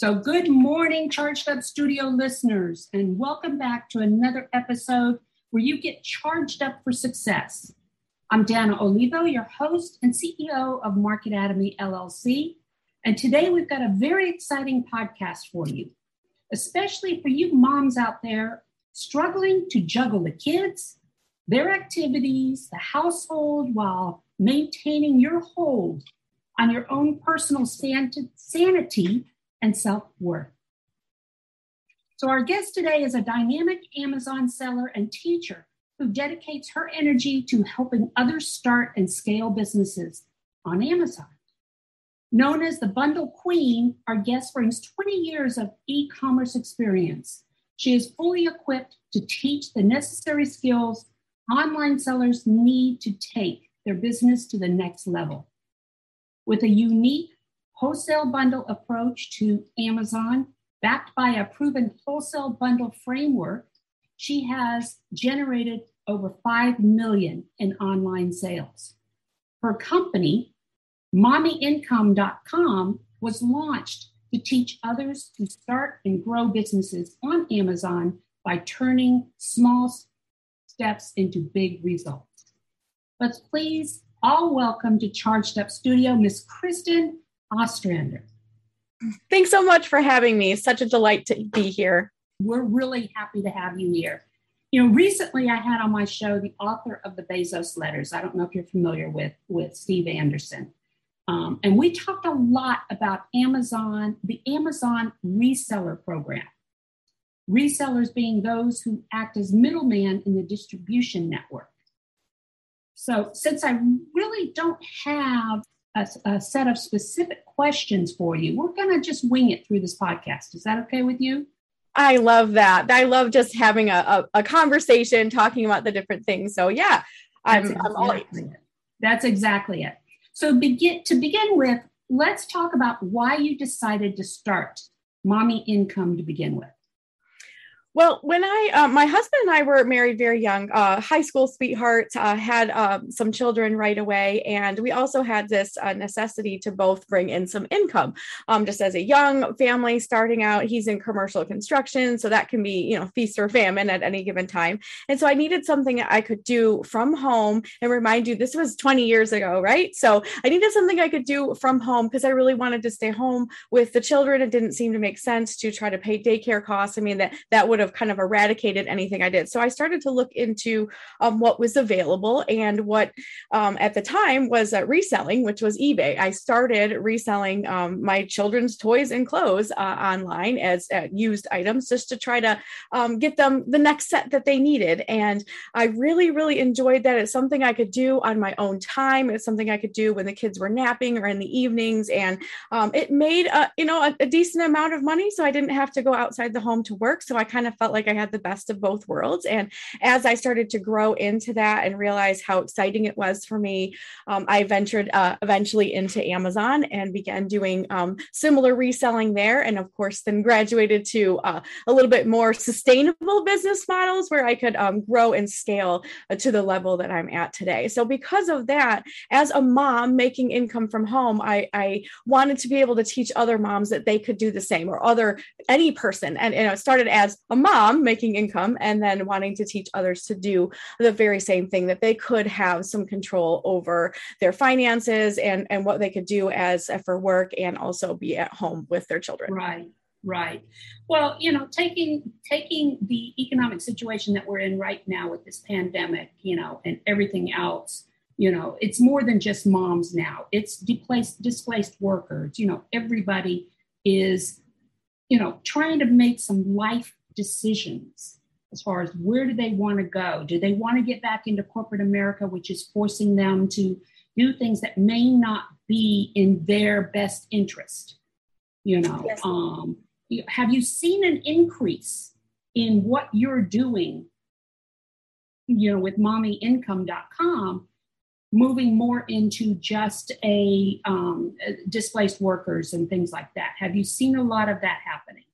So, good morning, Charged Up Studio listeners, and welcome back to another episode where you get charged up for success. I'm Dana Olivo, your host and CEO of Market Atomy LLC. And today we've got a very exciting podcast for you, especially for you moms out there struggling to juggle the kids, their activities, the household, while maintaining your hold on your own personal sanity and self worth. So, our guest today is a dynamic Amazon seller and teacher who dedicates her energy to helping others start and scale businesses on Amazon. Known as the Bundle Queen, our guest brings 20 years of e commerce experience. She is fully equipped to teach the necessary skills online sellers need to take their business to the next level. With a unique wholesale bundle approach to Amazon, backed by a proven wholesale bundle framework, she has generated over 5 million in online sales. Her company, mommyincome.com, was launched to teach others to start and grow businesses on Amazon by turning small steps into big results. Let's please all welcome to Charged Up Studio, Miss Kristen Ostrander. Thanks so much for having me. Such a delight to be here. We're really happy to have you here. You know, recently I had on my show the author of the Bezos letters. I don't know if you're familiar with with Steve Anderson. Um, and we talked a lot about Amazon, the Amazon reseller program. Resellers being those who act as middleman in the distribution network. So, since I really don't have a, a set of specific questions for you. We're going to just wing it through this podcast. Is that okay with you? I love that. I love just having a, a, a conversation, talking about the different things. So yeah, I'm, That's exactly I'm all it. That's exactly it. So begin to begin with, let's talk about why you decided to start Mommy Income to begin with. Well, when I, uh, my husband and I were married very young, uh, high school sweethearts, uh, had um, some children right away. And we also had this uh, necessity to both bring in some income. Um, just as a young family starting out, he's in commercial construction. So that can be, you know, feast or famine at any given time. And so I needed something I could do from home and remind you, this was 20 years ago, right? So I needed something I could do from home because I really wanted to stay home with the children. It didn't seem to make sense to try to pay daycare costs. I mean, that, that would would have kind of eradicated anything I did. So I started to look into um, what was available and what um, at the time was uh, reselling, which was eBay. I started reselling um, my children's toys and clothes uh, online as uh, used items just to try to um, get them the next set that they needed. And I really, really enjoyed that. It's something I could do on my own time. It's something I could do when the kids were napping or in the evenings. And um, it made, a, you know, a, a decent amount of money. So I didn't have to go outside the home to work. So I kind of of felt like I had the best of both worlds. And as I started to grow into that and realize how exciting it was for me, um, I ventured uh, eventually into Amazon and began doing um, similar reselling there. And of course, then graduated to uh, a little bit more sustainable business models where I could um, grow and scale uh, to the level that I'm at today. So, because of that, as a mom making income from home, I, I wanted to be able to teach other moms that they could do the same or other any person. And, and it started as a mom making income and then wanting to teach others to do the very same thing that they could have some control over their finances and and what they could do as uh, for work and also be at home with their children. Right right. Well you know taking taking the economic situation that we're in right now with this pandemic you know and everything else you know it's more than just moms now. It's displaced displaced workers. You know everybody is you know trying to make some life decisions as far as where do they want to go? Do they want to get back into corporate america which is forcing them to do things that may not be in their best interest you know? Yes. um, have you seen an increase in what you're doing you know with mommyincome.com moving more into just a um, displaced workers and things like that? Have you seen a lot of that happening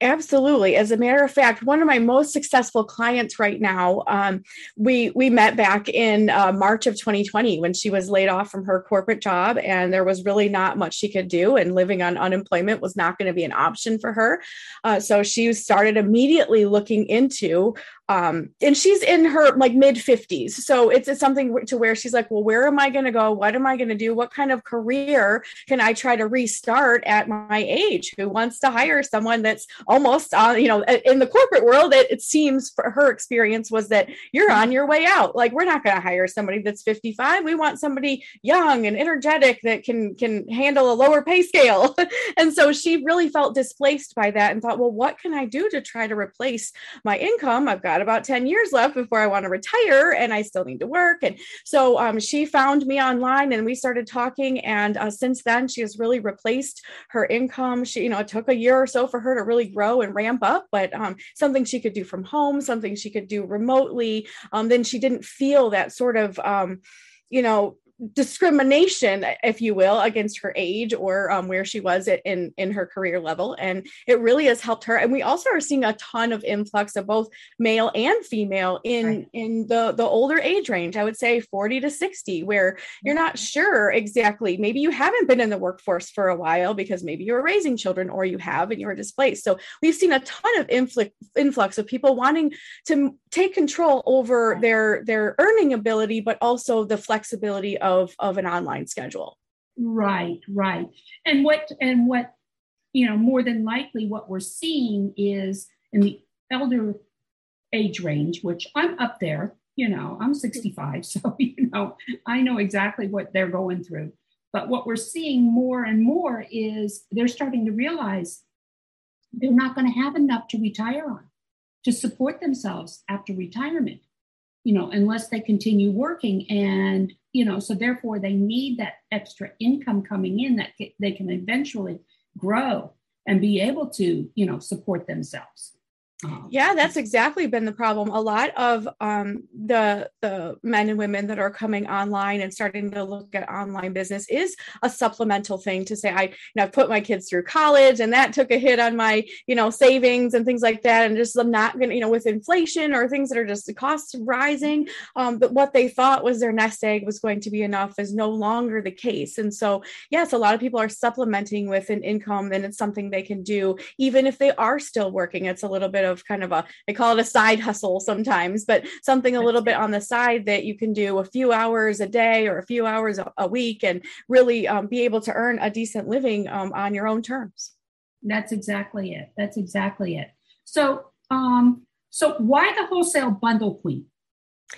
Absolutely. As a matter of fact, one of my most successful clients right now, um, we we met back in uh, March of 2020 when she was laid off from her corporate job, and there was really not much she could do, and living on unemployment was not going to be an option for her. Uh, so she started immediately looking into um, and she's in her like mid 50s so it's, it's something to where she's like well where am i going to go? What am i going to do? What kind of career can i try to restart at my age? Who wants to hire someone that's almost on you know in the corporate world it, it seems for her experience was that you're on your way out. Like we're not going to hire somebody that's 55 we want somebody young and energetic that can can handle a lower pay scale. And so she really felt displaced by that and thought well what can i do to try to replace my income? I've got got about 10 years left before I want to retire and I still need to work. And so um, she found me online and we started talking. And uh, since then, she has really replaced her income. She, you know, it took a year or so for her to really grow and ramp up, but um, something she could do from home, something she could do remotely. Um, then she didn't feel that sort of, um, you know, discrimination, if you will, against her age or um, where she was in in her career level, and it really has helped her. And we also are seeing a ton of influx of both male and female in right. in the the older age range. I would say forty to sixty, where you're not sure exactly. Maybe you haven't been in the workforce for a while because maybe you're raising children, or you have and you're displaced. So we've seen a ton of influx influx of people wanting to take control over their their earning ability, but also the flexibility of of an online schedule. Right right. And what and what you know more than likely what we're seeing is in the elder age range which i'm up there you know i'm 65 so you know i know exactly what they're going through. But what we're seeing more and more is they're starting to realize they're not going to have enough to retire on to support themselves after retirement you know unless they continue working and you know so therefore they need that extra income coming in that they can eventually grow and be able to you know support themselves yeah, that's exactly been the problem. A lot of um, the the men and women that are coming online and starting to look at online business is a supplemental thing to say, I you know I've put my kids through college and that took a hit on my you know savings and things like that, and just I'm not gonna you know with inflation or things that are just the costs rising. Um, but what they thought was their nest egg was going to be enough is no longer the case, and so yes, a lot of people are supplementing with an income, and it's something they can do even if they are still working. It's a little bit of of kind of a they call it a side hustle sometimes but something a little bit on the side that you can do a few hours a day or a few hours a, a week and really um, be able to earn a decent living um, on your own terms. That's exactly it. That's exactly it. So um so why the wholesale bundle queen?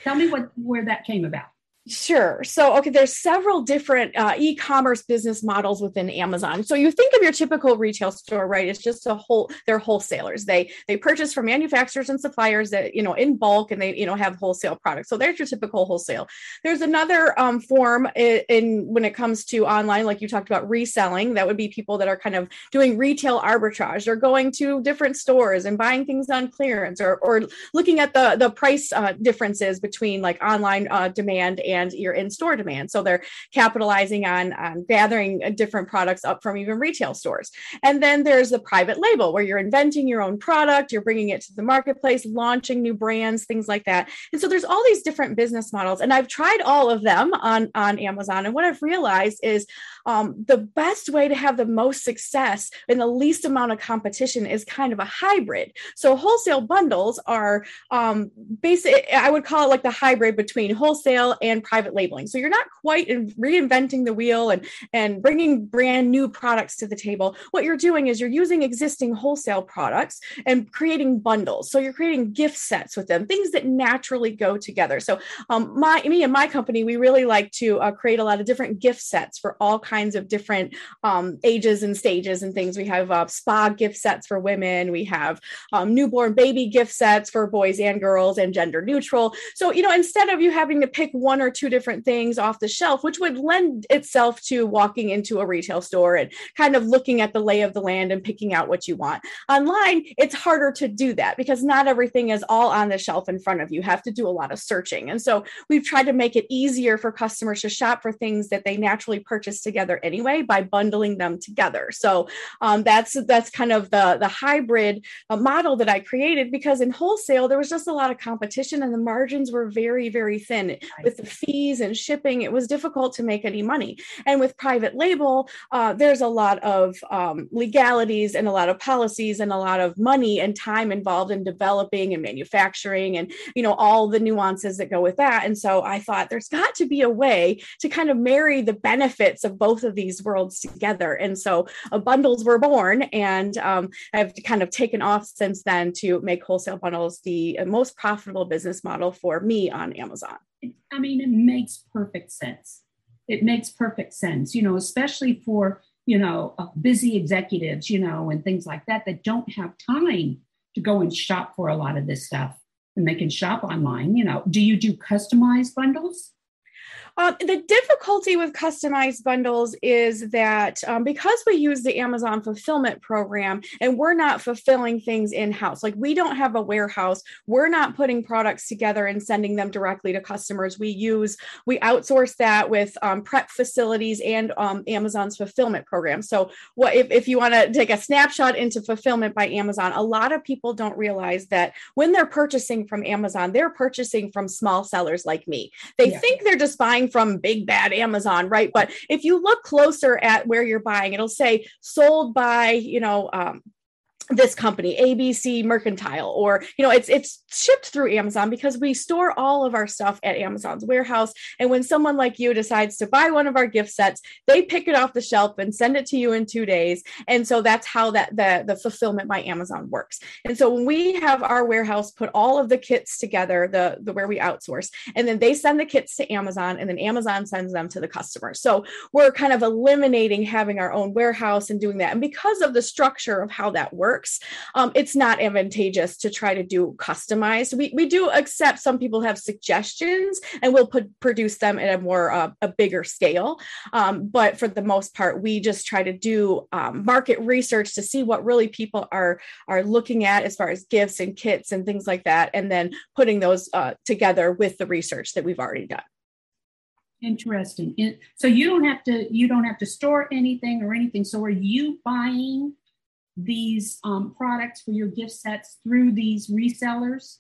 Tell me what where that came about Sure. So, okay, there's several different uh, e-commerce business models within Amazon. So you think of your typical retail store, right? It's just a whole. They're wholesalers. They they purchase from manufacturers and suppliers that you know in bulk, and they you know have wholesale products. So there's your typical wholesale. There's another um, form in, in when it comes to online, like you talked about reselling. That would be people that are kind of doing retail arbitrage. They're going to different stores and buying things on clearance, or or looking at the the price uh, differences between like online uh, demand and and your in-store demand. So they're capitalizing on, on gathering uh, different products up from even retail stores. And then there's the private label where you're inventing your own product, you're bringing it to the marketplace, launching new brands, things like that. And so there's all these different business models, and I've tried all of them on on Amazon. And what I've realized is um, the best way to have the most success and the least amount of competition is kind of a hybrid. So wholesale bundles are um, basic. I would call it like the hybrid between wholesale and private labeling. So you're not quite reinventing the wheel and and bringing brand new products to the table. What you're doing is you're using existing wholesale products and creating bundles. So you're creating gift sets with them, things that naturally go together. So um, my me and my company, we really like to uh, create a lot of different gift sets for all kinds of different um, ages and stages and things. We have uh, spa gift sets for women. We have um, newborn baby gift sets for boys and girls and gender neutral. So, you know, instead of you having to pick one or two different things off the shelf, which would lend itself to walking into a retail store and kind of looking at the lay of the land and picking out what you want. Online, it's harder to do that because not everything is all on the shelf in front of you. You have to do a lot of searching. And so we've tried to make it easier for customers to shop for things that they naturally purchase together anyway by bundling them together. So um, that's that's kind of the the hybrid uh, model that I created because in wholesale there was just a lot of competition and the margins were very very thin with the fees and shipping. It was difficult to make any money. And with private label, uh, there's a lot of um, legalities and a lot of policies and a lot of money and time involved in developing and manufacturing and you know all the nuances that go with that. And so I thought there's got to be a way to kind of marry the benefits of both of these worlds together. And so uh, bundles were born, and um, I've kind of taken off since then to make wholesale bundles the most profitable business model for me on Amazon. I mean, it makes perfect sense. It makes perfect sense, you know, especially for, you know, uh, busy executives, you know, and things like that that don't have time to go and shop for a lot of this stuff and they can shop online. You know, do you do customized bundles? Um, the difficulty with customized bundles is that um, because we use the Amazon fulfillment program and we're not fulfilling things in house, like we don't have a warehouse, we're not putting products together and sending them directly to customers. We use, we outsource that with um, prep facilities and um, Amazon's fulfillment program. So, what if, if you want to take a snapshot into fulfillment by Amazon, a lot of people don't realize that when they're purchasing from Amazon, they're purchasing from small sellers like me. They yeah. think they're just buying from big bad Amazon, right? But if you look closer at where you're buying, it'll say sold by, you know, um, this company abc mercantile or you know it's it's shipped through amazon because we store all of our stuff at amazon's warehouse. And when someone like you decides to buy one of our gift sets they pick it off the shelf and send it to you in two days. And so that's how that the, the fulfillment by amazon works. And so when we have our warehouse put all of the kits together the, the where we outsource and then they send the kits to amazon and then amazon sends them to the customer. So we're kind of eliminating having our own warehouse and doing that. And because of the structure of how that works works, um, it's not advantageous to try to do customized. We, we do accept some people have suggestions and we'll put, produce them at a more uh, a bigger scale. Um, but for the most part, we just try to do um, market research to see what really people are are looking at as far as gifts and kits and things like that, and then putting those uh, together with the research that we've already done interesting so you don't have to you don't have to store anything or anything so are you buying these um, products for your gift sets through these resellers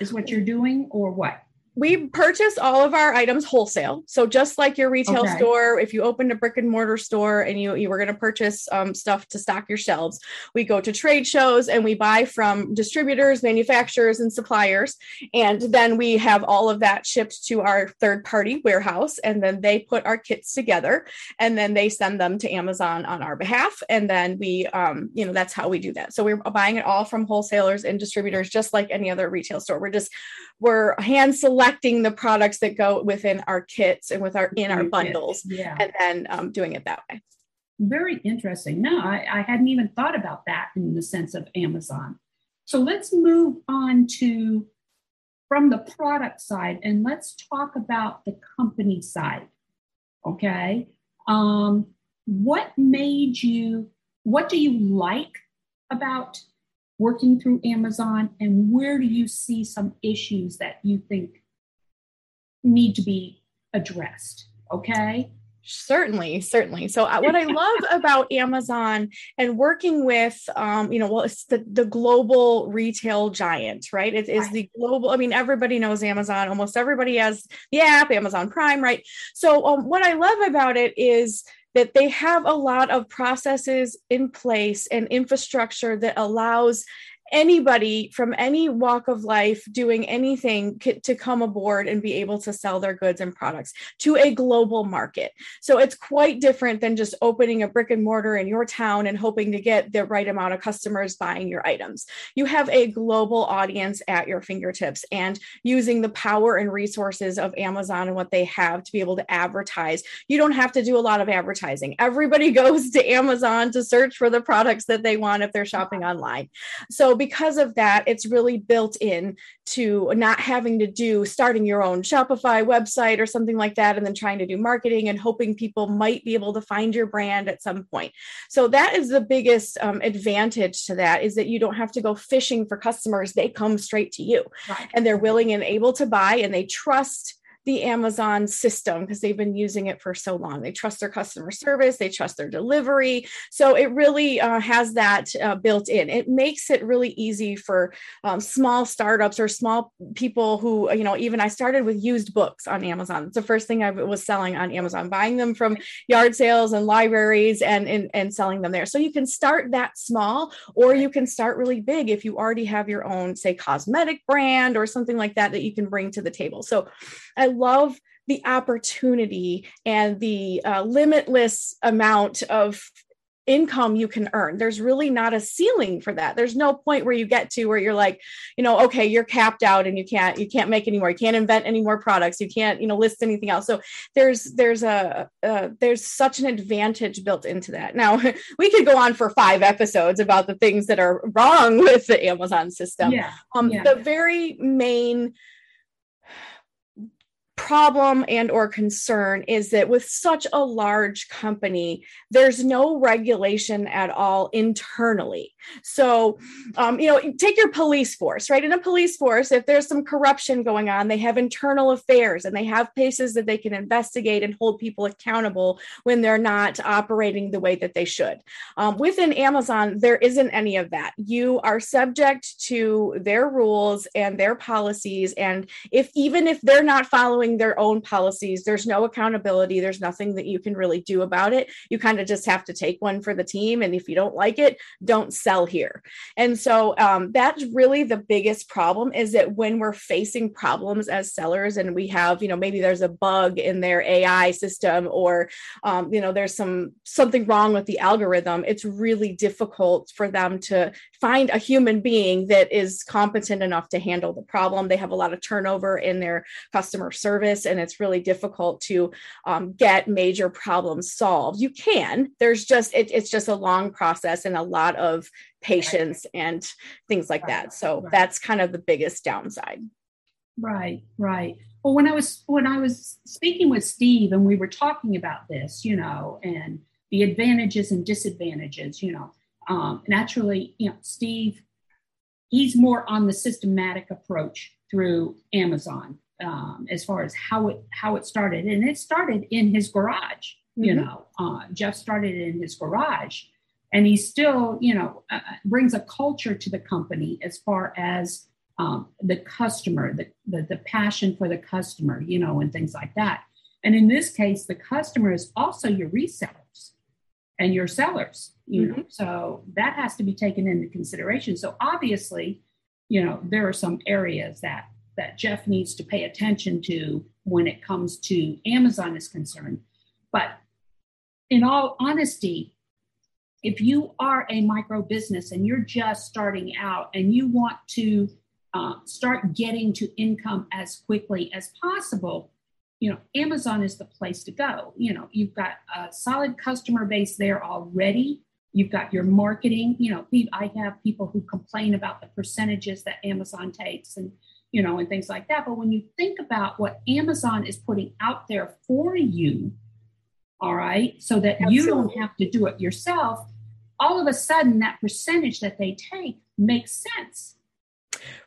is what you're doing or what we purchase all of our items wholesale. So just like your retail okay. store, if you opened a brick and mortar store and you, you were going to purchase um, stuff to stock your shelves, we go to trade shows and we buy from distributors, manufacturers, and suppliers. And then we have all of that shipped to our third party warehouse. And then they put our kits together and then they send them to Amazon on our behalf. And then we, um, you know, that's how we do that. So we're buying it all from wholesalers and distributors, just like any other retail store. We're just, we're hand selecting selecting the products that go within our kits and with our in our bundles yeah. and then um, doing it that way. Very interesting. No I, I hadn't even thought about that in the sense of amazon. So let's move on to from the product side and let's talk about the company side okay? Um, what made you what do you like about working through amazon and where do you see some issues that you think need to be addressed. Okay. Certainly, certainly. So, uh, what I love about Amazon and working with, um, you know, well, it's the, the global retail giant, right? It is the global, I mean, everybody knows Amazon. Almost everybody has the app, Amazon Prime, right? So, um, what I love about it is that they have a lot of processes in place and infrastructure that allows anybody from any walk of life doing anything to come aboard and be able to sell their goods and products to a global market. So it's quite different than just opening a brick and mortar in your town and hoping to get the right amount of customers buying your items. You have a global audience at your fingertips and using the power and resources of Amazon and what they have to be able to advertise. You don't have to do a lot of advertising. Everybody goes to Amazon to search for the products that they want if they're shopping online. So because of that, it's really built in to not having to do starting your own Shopify website or something like that and then trying to do marketing and hoping people might be able to find your brand at some point. So that is the biggest um, advantage to that is that you don't have to go fishing for customers. They come straight to you right. and they're willing and able to buy and they trust the Amazon system because they've been using it for so long. They trust their customer service, they trust their delivery. So it really uh, has that uh, built in. It makes it really easy for um, small startups or small people who, you know, even I started with used books on Amazon. It's the first thing I was selling on Amazon, buying them from yard sales and libraries and, and, and selling them there. So you can start that small or you can start really big if you already have your own, say, cosmetic brand or something like that that you can bring to the table. So I love the opportunity and the uh, limitless amount of income you can earn. There's really not a ceiling for that. There's no point where you get to where you're like, you know, okay, you're capped out and you can't you can't make any more. You can't invent any more products. You can't, you know, list anything else. So there's there's a uh, there's such an advantage built into that. Now, we could go on for 5 episodes about the things that are wrong with the Amazon system. Yeah. Um yeah. the very main problem and or concern is that with such a large company there's no regulation at all internally so um, you know take your police force right in a police force if there's some corruption going on they have internal affairs and they have places that they can investigate and hold people accountable when they're not operating the way that they should um, within amazon there isn't any of that you are subject to their rules and their policies and if even if they're not following their own policies. There's no accountability. There's nothing that you can really do about it. You kind of just have to take one for the team. And if you don't like it, don't sell here. And so um, that's really the biggest problem is that when we're facing problems as sellers and we have, you know, maybe there's a bug in their AI system or, um, you know, there's some something wrong with the algorithm, it's really difficult for them to find a human being that is competent enough to handle the problem. They have a lot of turnover in their customer service service and it's really difficult to um, get major problems solved you can there's just it, it's just a long process and a lot of patience and things like that. So that's kind of the biggest downside. Right right. Well when i was when i was speaking with steve and we were talking about this you know and the advantages and disadvantages you know um, naturally you know steve he's more on the systematic approach through amazon um, as far as how it how it started, and it started in his garage. Mm-hmm. You know, uh, Jeff started in his garage, and he still, you know, uh, brings a culture to the company as far as um, the customer, the, the the passion for the customer, you know, and things like that. And in this case, the customer is also your resellers and your sellers. You mm-hmm. know, so that has to be taken into consideration. So obviously, you know, there are some areas that that Jeff needs to pay attention to when it comes to Amazon is concerned. But in all honesty, if you are a micro business and you're just starting out and you want to uh, start getting to income as quickly as possible, you know, Amazon is the place to go. You know, you've got a solid customer base there already. You've got your marketing. You know, I have people who complain about the percentages that Amazon takes, and you know, and things like that. But when you think about what Amazon is putting out there for you, all right, so that Absolutely. you don't have to do it yourself, all of a sudden that percentage that they take makes sense.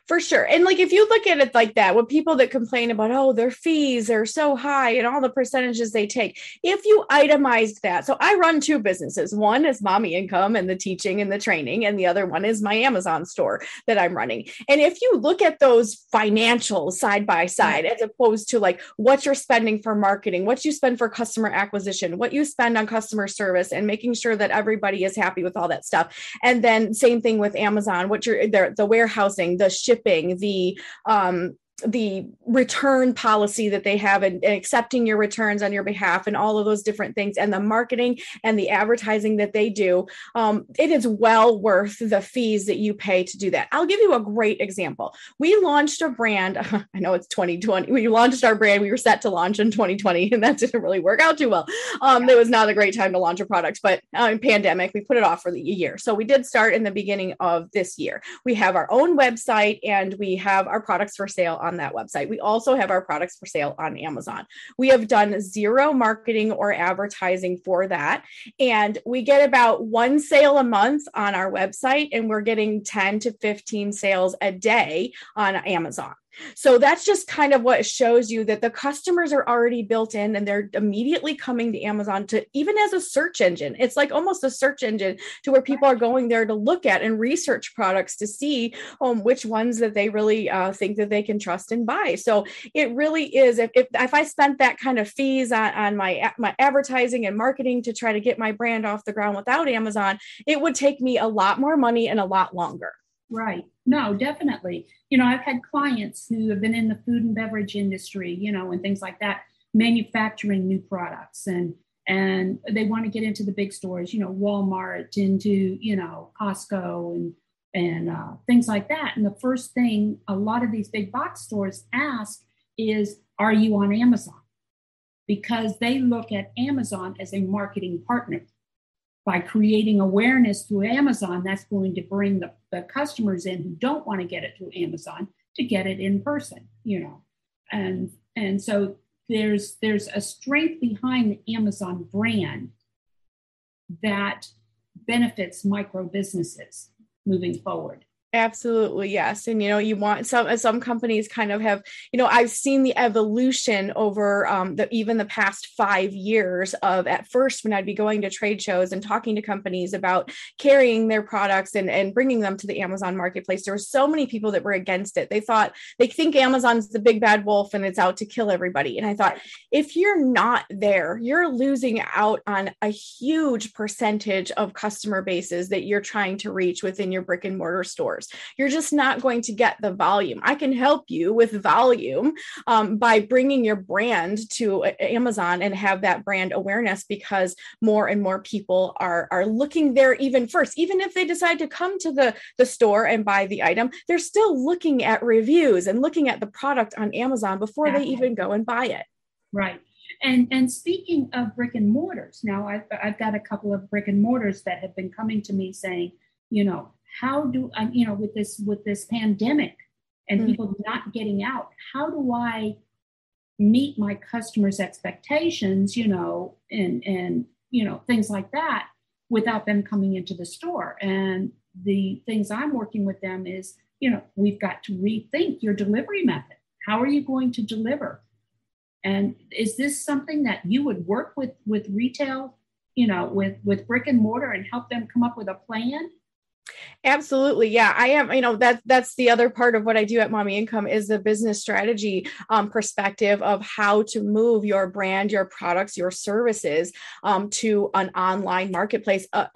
For sure. And like if you look at it like that, with people that complain about, oh, their fees are so high and all the percentages they take, if you itemized that, so I run two businesses. One is mommy income and the teaching and the training, and the other one is my Amazon store that I'm running. And if you look at those financials side by side, as opposed to like what you're spending for marketing, what you spend for customer acquisition, what you spend on customer service, and making sure that everybody is happy with all that stuff. And then same thing with Amazon, what you're the, the warehousing, the shipping, the um, the return policy that they have and, and, accepting your returns on your behalf and all of those different things and the marketing and the advertising that they do um, it is well worth the fees that you pay to do that. I'll give you a great example. We launched a brand i know it's 2020 we launched our brand we were set to launch in 2020 and that didn't really work out too well. Um, it was not a great time to launch a product but uh, pandemic we put it off for the year. So we did start in the beginning of this year. We have our own website and we have our products for sale on that website. We also have our products for sale on Amazon. We have done zero marketing or advertising for that. And we get about one sale a month on our website, and we're getting 10 to 15 sales a day on Amazon. So that's just kind of what shows you that the customers are already built in and they're immediately coming to Amazon to even as a search engine. It's like almost a search engine to where people are going there to look at and research products to see um, which ones that they really uh, think that they can trust and buy. So it really is. If, if, if I spent that kind of fees on, on my, my advertising and marketing to try to get my brand off the ground without Amazon, it would take me a lot more money and a lot longer. Right. No, definitely. You know, I've had clients who have been in the food and beverage industry, you know, and things like that, manufacturing new products and and they want to get into the big stores, you know, Walmart, into, you know, Costco and and uh, things like that. And the first thing a lot of these big box stores ask is, are you on Amazon? Because they look at Amazon as a marketing partner by creating awareness through Amazon, that's going to bring the, the customers in who don't want to get it through Amazon to get it in person, you know. And and so there's there's a strength behind the Amazon brand that benefits micro businesses moving forward. Absolutely, yes. And you know, you want some some companies kind of have, you know, I've seen the evolution over um, the even the past five years of at first when I'd be going to trade shows and talking to companies about carrying their products and and bringing them to the Amazon marketplace. There were so many people that were against it. They thought they think Amazon's the big bad wolf and it's out to kill everybody. And I thought, if you're not there, you're losing out on a huge percentage of customer bases that you're trying to reach within your brick and mortar stores. You're just not going to get the volume. I can help you with volume um, by bringing your brand to Amazon and have that brand awareness because more and more people are are looking there even first. Even if they decide to come to the the store and buy the item, they're still looking at reviews and looking at the product on Amazon before they even go and buy it. Right. And and speaking of brick and mortars, now I've I've got a couple of brick and mortars that have been coming to me saying, you know, how do I, you know, with this with this pandemic and mm-hmm. people not getting out, how do I meet my customers' expectations, you know, and and you know, things like that without them coming into the store. And the things I'm working with them is, you know, we've got to rethink your delivery method. How are you going to deliver? And is this something that you would work with with retail, you know, with with brick and mortar and help them come up with a plan? Absolutely. Yeah, I am. You know, that that's the other part of what I do at Mommy Income is the business strategy um, perspective of how to move your brand, your products, your services um, to an online marketplace uh,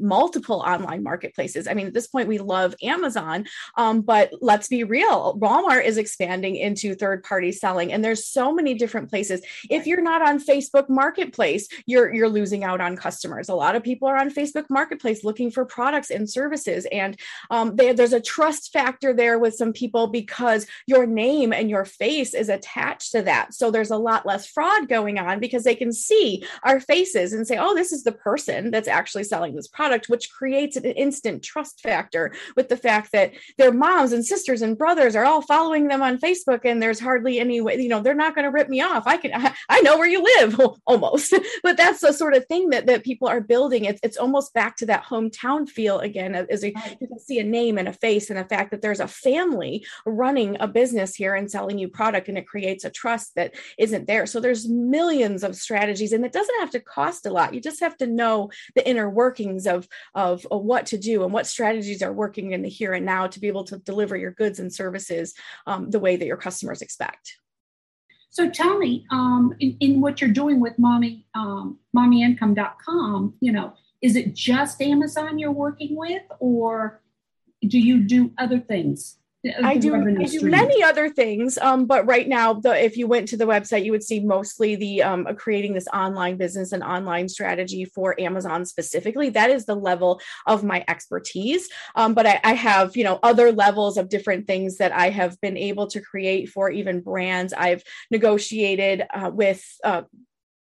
multiple online marketplaces. I mean, at this point, we love Amazon, um, but let's be real. Walmart is expanding into third party selling, and there's so many different places. If you're not on Facebook Marketplace, you're you're losing out on customers. A lot of people are on Facebook Marketplace looking for products and services services. And um, they, there's a trust factor there with some people because your name and your face is attached to that. So there's a lot less fraud going on because they can see our faces and say, oh, this is the person that's actually selling this product, which creates an instant trust factor with the fact that their moms and sisters and brothers are all following them on Facebook and there's hardly any way, you know, they're not going to rip me off. I can, I, I know where you live almost, but that's the sort of thing that, that people are building. It's, it's almost back to that hometown feel again a, is a you can see a name and a face and the fact that there's a family running a business here and selling you product and it creates a trust that isn't there. So there's millions of strategies and it doesn't have to cost a lot. You just have to know the inner workings of of, of what to do and what strategies are working in the here and now to be able to deliver your goods and services um, the way that your customers expect. So tell me, um, in, in, what you're doing with mommy, um, mommyincome.com, you know, is it just Amazon you're working with, or do you do other things? I do, I do many other things, um, but right now, the, if you went to the website, you would see mostly the um, creating this online business and online strategy for Amazon specifically. That is the level of my expertise. Um, but I, I, have, you know, other levels of different things that I have been able to create for even brands. I've negotiated uh, with uh,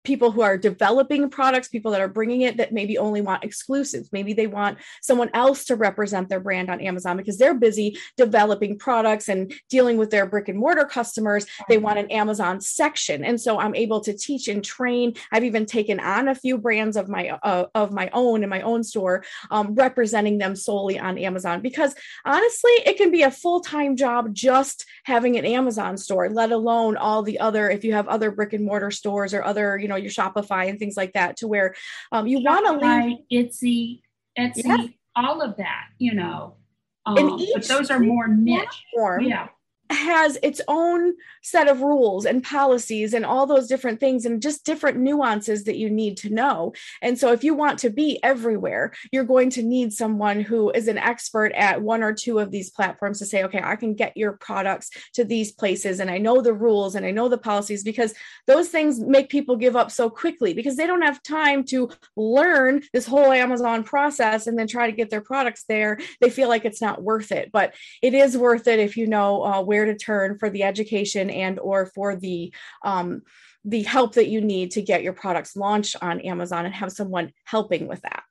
people who are developing products, people that are bringing it that maybe only want exclusives. Maybe they want someone else to represent their brand on Amazon because they're busy developing products and dealing with their brick and mortar customers. They want an Amazon section. And so I'm able to teach and train. I've even taken on a few brands of my uh, of my own in my own store, um, representing them solely on Amazon because honestly, it can be a full-time job just having an Amazon store, let alone all the other if you have other brick and mortar stores or other, you know, know your Shopify and things like that to where um, you want to leave Etsy, Etsy, yeah. all of that, you know. Um, but those are more niche. Platform, yeah has its own set of rules and policies and all those different things and just different nuances that you need to know. And so, if you want to be everywhere, you're going to need someone who is an expert at one or two of these platforms to say, okay, I can get your products to these places and I know the rules and I know the policies because those things make people give up so quickly because they don't have time to learn this whole Amazon process and then try to get their products there. They feel like it's not worth it, but it is worth it if you know uh, where where to turn for the education and or for the um, the help that you need to get your products launched on Amazon and have someone helping with that.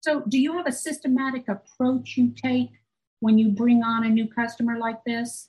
So, do you have a systematic approach you take when you bring on a new customer like this?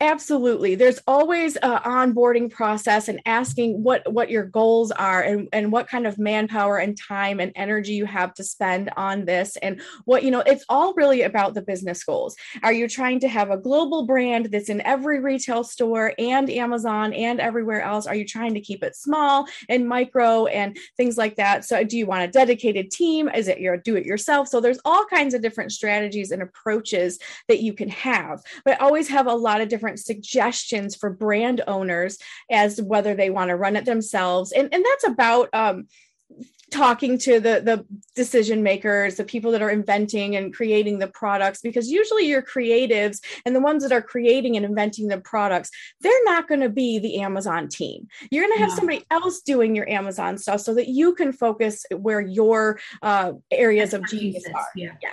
Absolutely. There's always a onboarding process and asking what what your goals are and, and what kind of manpower and time and energy you have to spend on this and what you know it's all really about the business goals. Are you trying to have a global brand that's in every retail store and Amazon and everywhere else? Are you trying to keep it small and micro and things like that? So do you want a dedicated team? Is it your do it yourself? So there's all kinds of different strategies and approaches that you can have. But always have a lot of different suggestions for brand owners as whether they want to run it themselves. And, and that's about um, talking to the the decision makers the people that are inventing and creating the products because usually your creatives and the ones that are creating and inventing the products they're not going to be the amazon team you're going to have no. somebody else doing your amazon stuff so that you can focus where your uh, areas That's of genius are yeah. yeah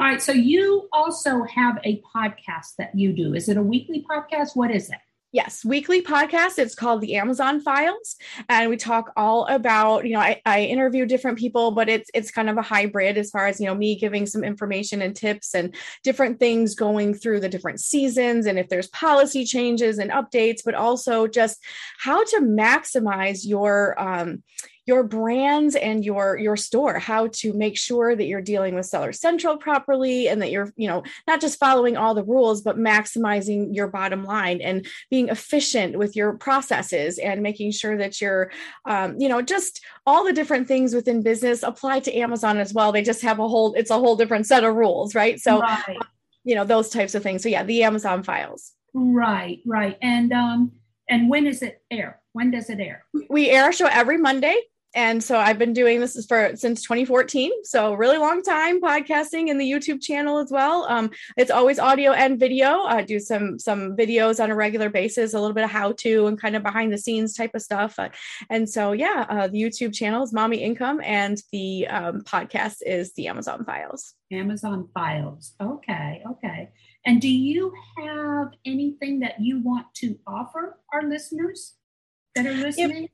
all right. So you also have a podcast that you do. Is it a weekly podcast? What is it? Yes, weekly podcast. It's called the Amazon Files, and we talk all about. You know, I, I interview different people, but it's it's kind of a hybrid as far as you know me giving some information and tips and different things going through the different seasons and if there's policy changes and updates, but also just how to maximize your um, your brands and your your store how to make sure that you're dealing with seller central properly and that you're you know not just following all the rules but maximizing your bottom line and being efficient with your processes and making sure that you're um, you know just all the different things within business apply to amazon as well. They just have a whole it's a whole different set of rules right? So right. you know those types of things. So yeah the amazon files. Right right. And um and when is it air? When does it air? We air a show every monday and so I've been doing this for since 2014, so really long time podcasting in the YouTube channel as well. Um, it's always audio and video. I do some some videos on a regular basis, a little bit of how to and kind of behind the scenes type of stuff. Uh, and so yeah, uh, the YouTube channel is Mommy Income, and the um, podcast is the Amazon Files. Amazon Files. Okay, okay. And do you have anything that you want to offer our listeners that are listening? if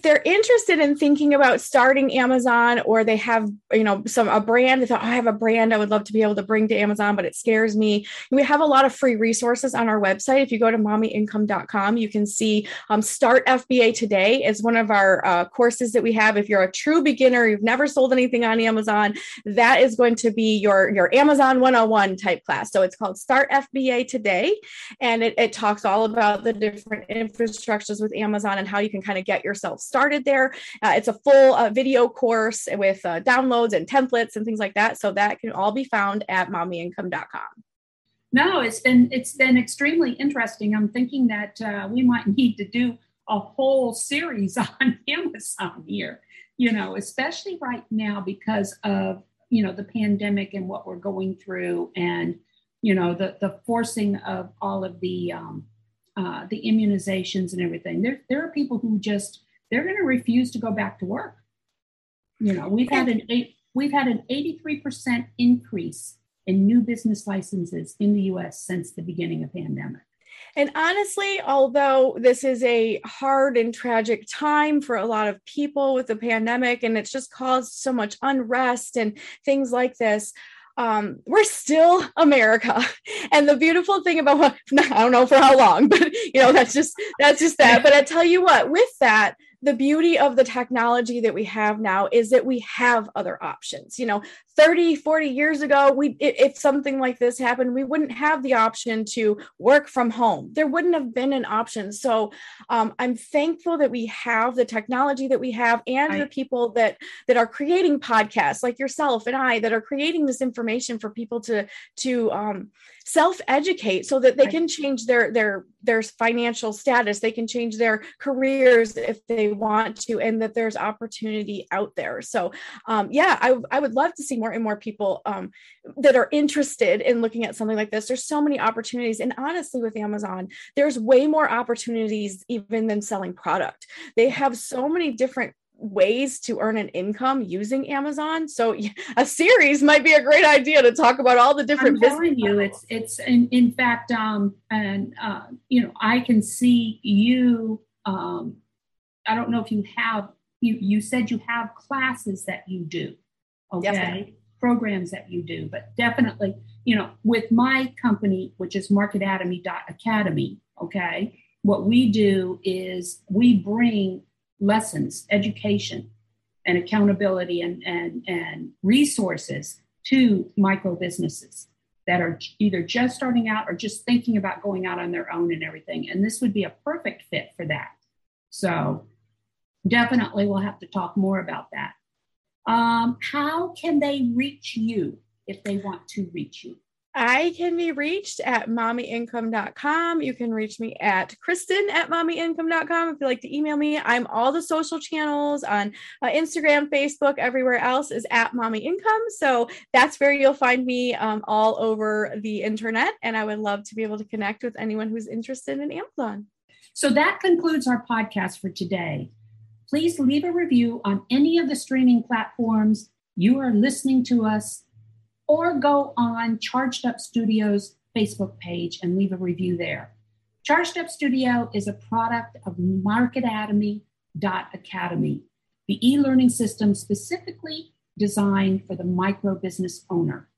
they're interested in thinking about starting Amazon or they have, you know, some a brand, they thought, oh, I have a brand I would love to be able to bring to Amazon, but it scares me. We have a lot of free resources on our website. If you go to mommyincome.com, you can see um, Start FBA Today is one of our uh, courses that we have. If you're a true beginner, you've never sold anything on Amazon, that is going to be your, your Amazon 101 type class. So it's called Start FBA Today. And it, it talks all about the different infrastructures with Amazon and how you can kind of get yourself started there. Uh, it's a full uh, video course with uh, downloads and templates and things like that. So that can all be found at mommyincome.com. No, it's been it's been extremely interesting. I'm thinking that uh, we might need to do a whole series on Amazon here. You know, especially right now because of you know the pandemic and what we're going through, and you know the the forcing of all of the um, uh, the immunizations and everything. There there are people who just they're going to refuse to go back to work. You know, we've had an eight, we've had an 83% increase in new business licenses in the US since the beginning of pandemic. And honestly, although this is a hard and tragic time for a lot of people with the pandemic and it's just caused so much unrest and things like this, um, we're still America. And the beautiful thing about what I don't know for how long, but you know, that's just that's just that. But I tell you what, with that, the beauty of the technology that we have now is that we have other options. You know 30 40 years ago we if something like this happened we wouldn't have the option to work from home. There wouldn't have been an option. So um, i'm thankful that we have the technology that we have and I, the people that that are creating podcasts like yourself and i that are creating this information for people to to um, self-educate so that they can change their their their financial status. They can change their careers if they want to and that there's opportunity out there. So um, yeah I, I would love to see more and more people um, that are interested in looking at something like this. There's so many opportunities. And honestly with amazon there's way more opportunities even than selling product. They have so many different ways to earn an income using Amazon. So a series might be a great idea to talk about all the different I'm telling you, it's it's in, in fact, um, and uh, you know, I can see you. Um, I don't know if you have you. You said you have classes that you do, okay, yes, programs that you do, but definitely, you know, with my company, which is Academy, okay, what we do is we bring lessons, education, and accountability and, and, and resources to micro businesses that are either just starting out or just thinking about going out on their own and everything. And this would be a perfect fit for that. So definitely we'll have to talk more about that. Um, how can they reach you if they want to reach you? I can be reached at mommyincome.com. You can reach me at Kristen at mommyincome.com if you like to email me. I'm all the social channels on uh, Instagram, Facebook, everywhere else is at mommy income. So that's where you'll find me um, all over the internet. And I would love to be able to connect with anyone who's interested in Amazon. So that concludes our podcast for today. Please leave a review on any of the streaming platforms you are listening to us or go on Charged Up Studios Facebook page and leave a review there. Charged Up Studio is a product of marketatomy.academy, the e learning system specifically designed for the micro business owner.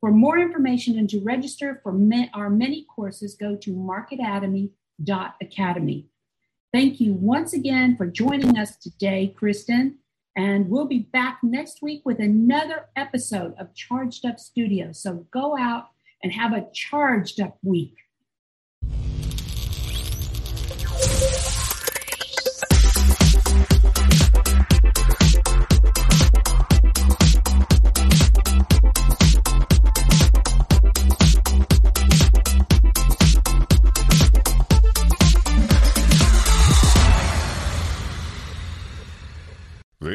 For more information and to register for our many courses, go to marketatomy.academy. Thank you once again for joining us today, Kristen. And we'll be back next week with another episode of Charged Up Studio. So go out and have a charged up week.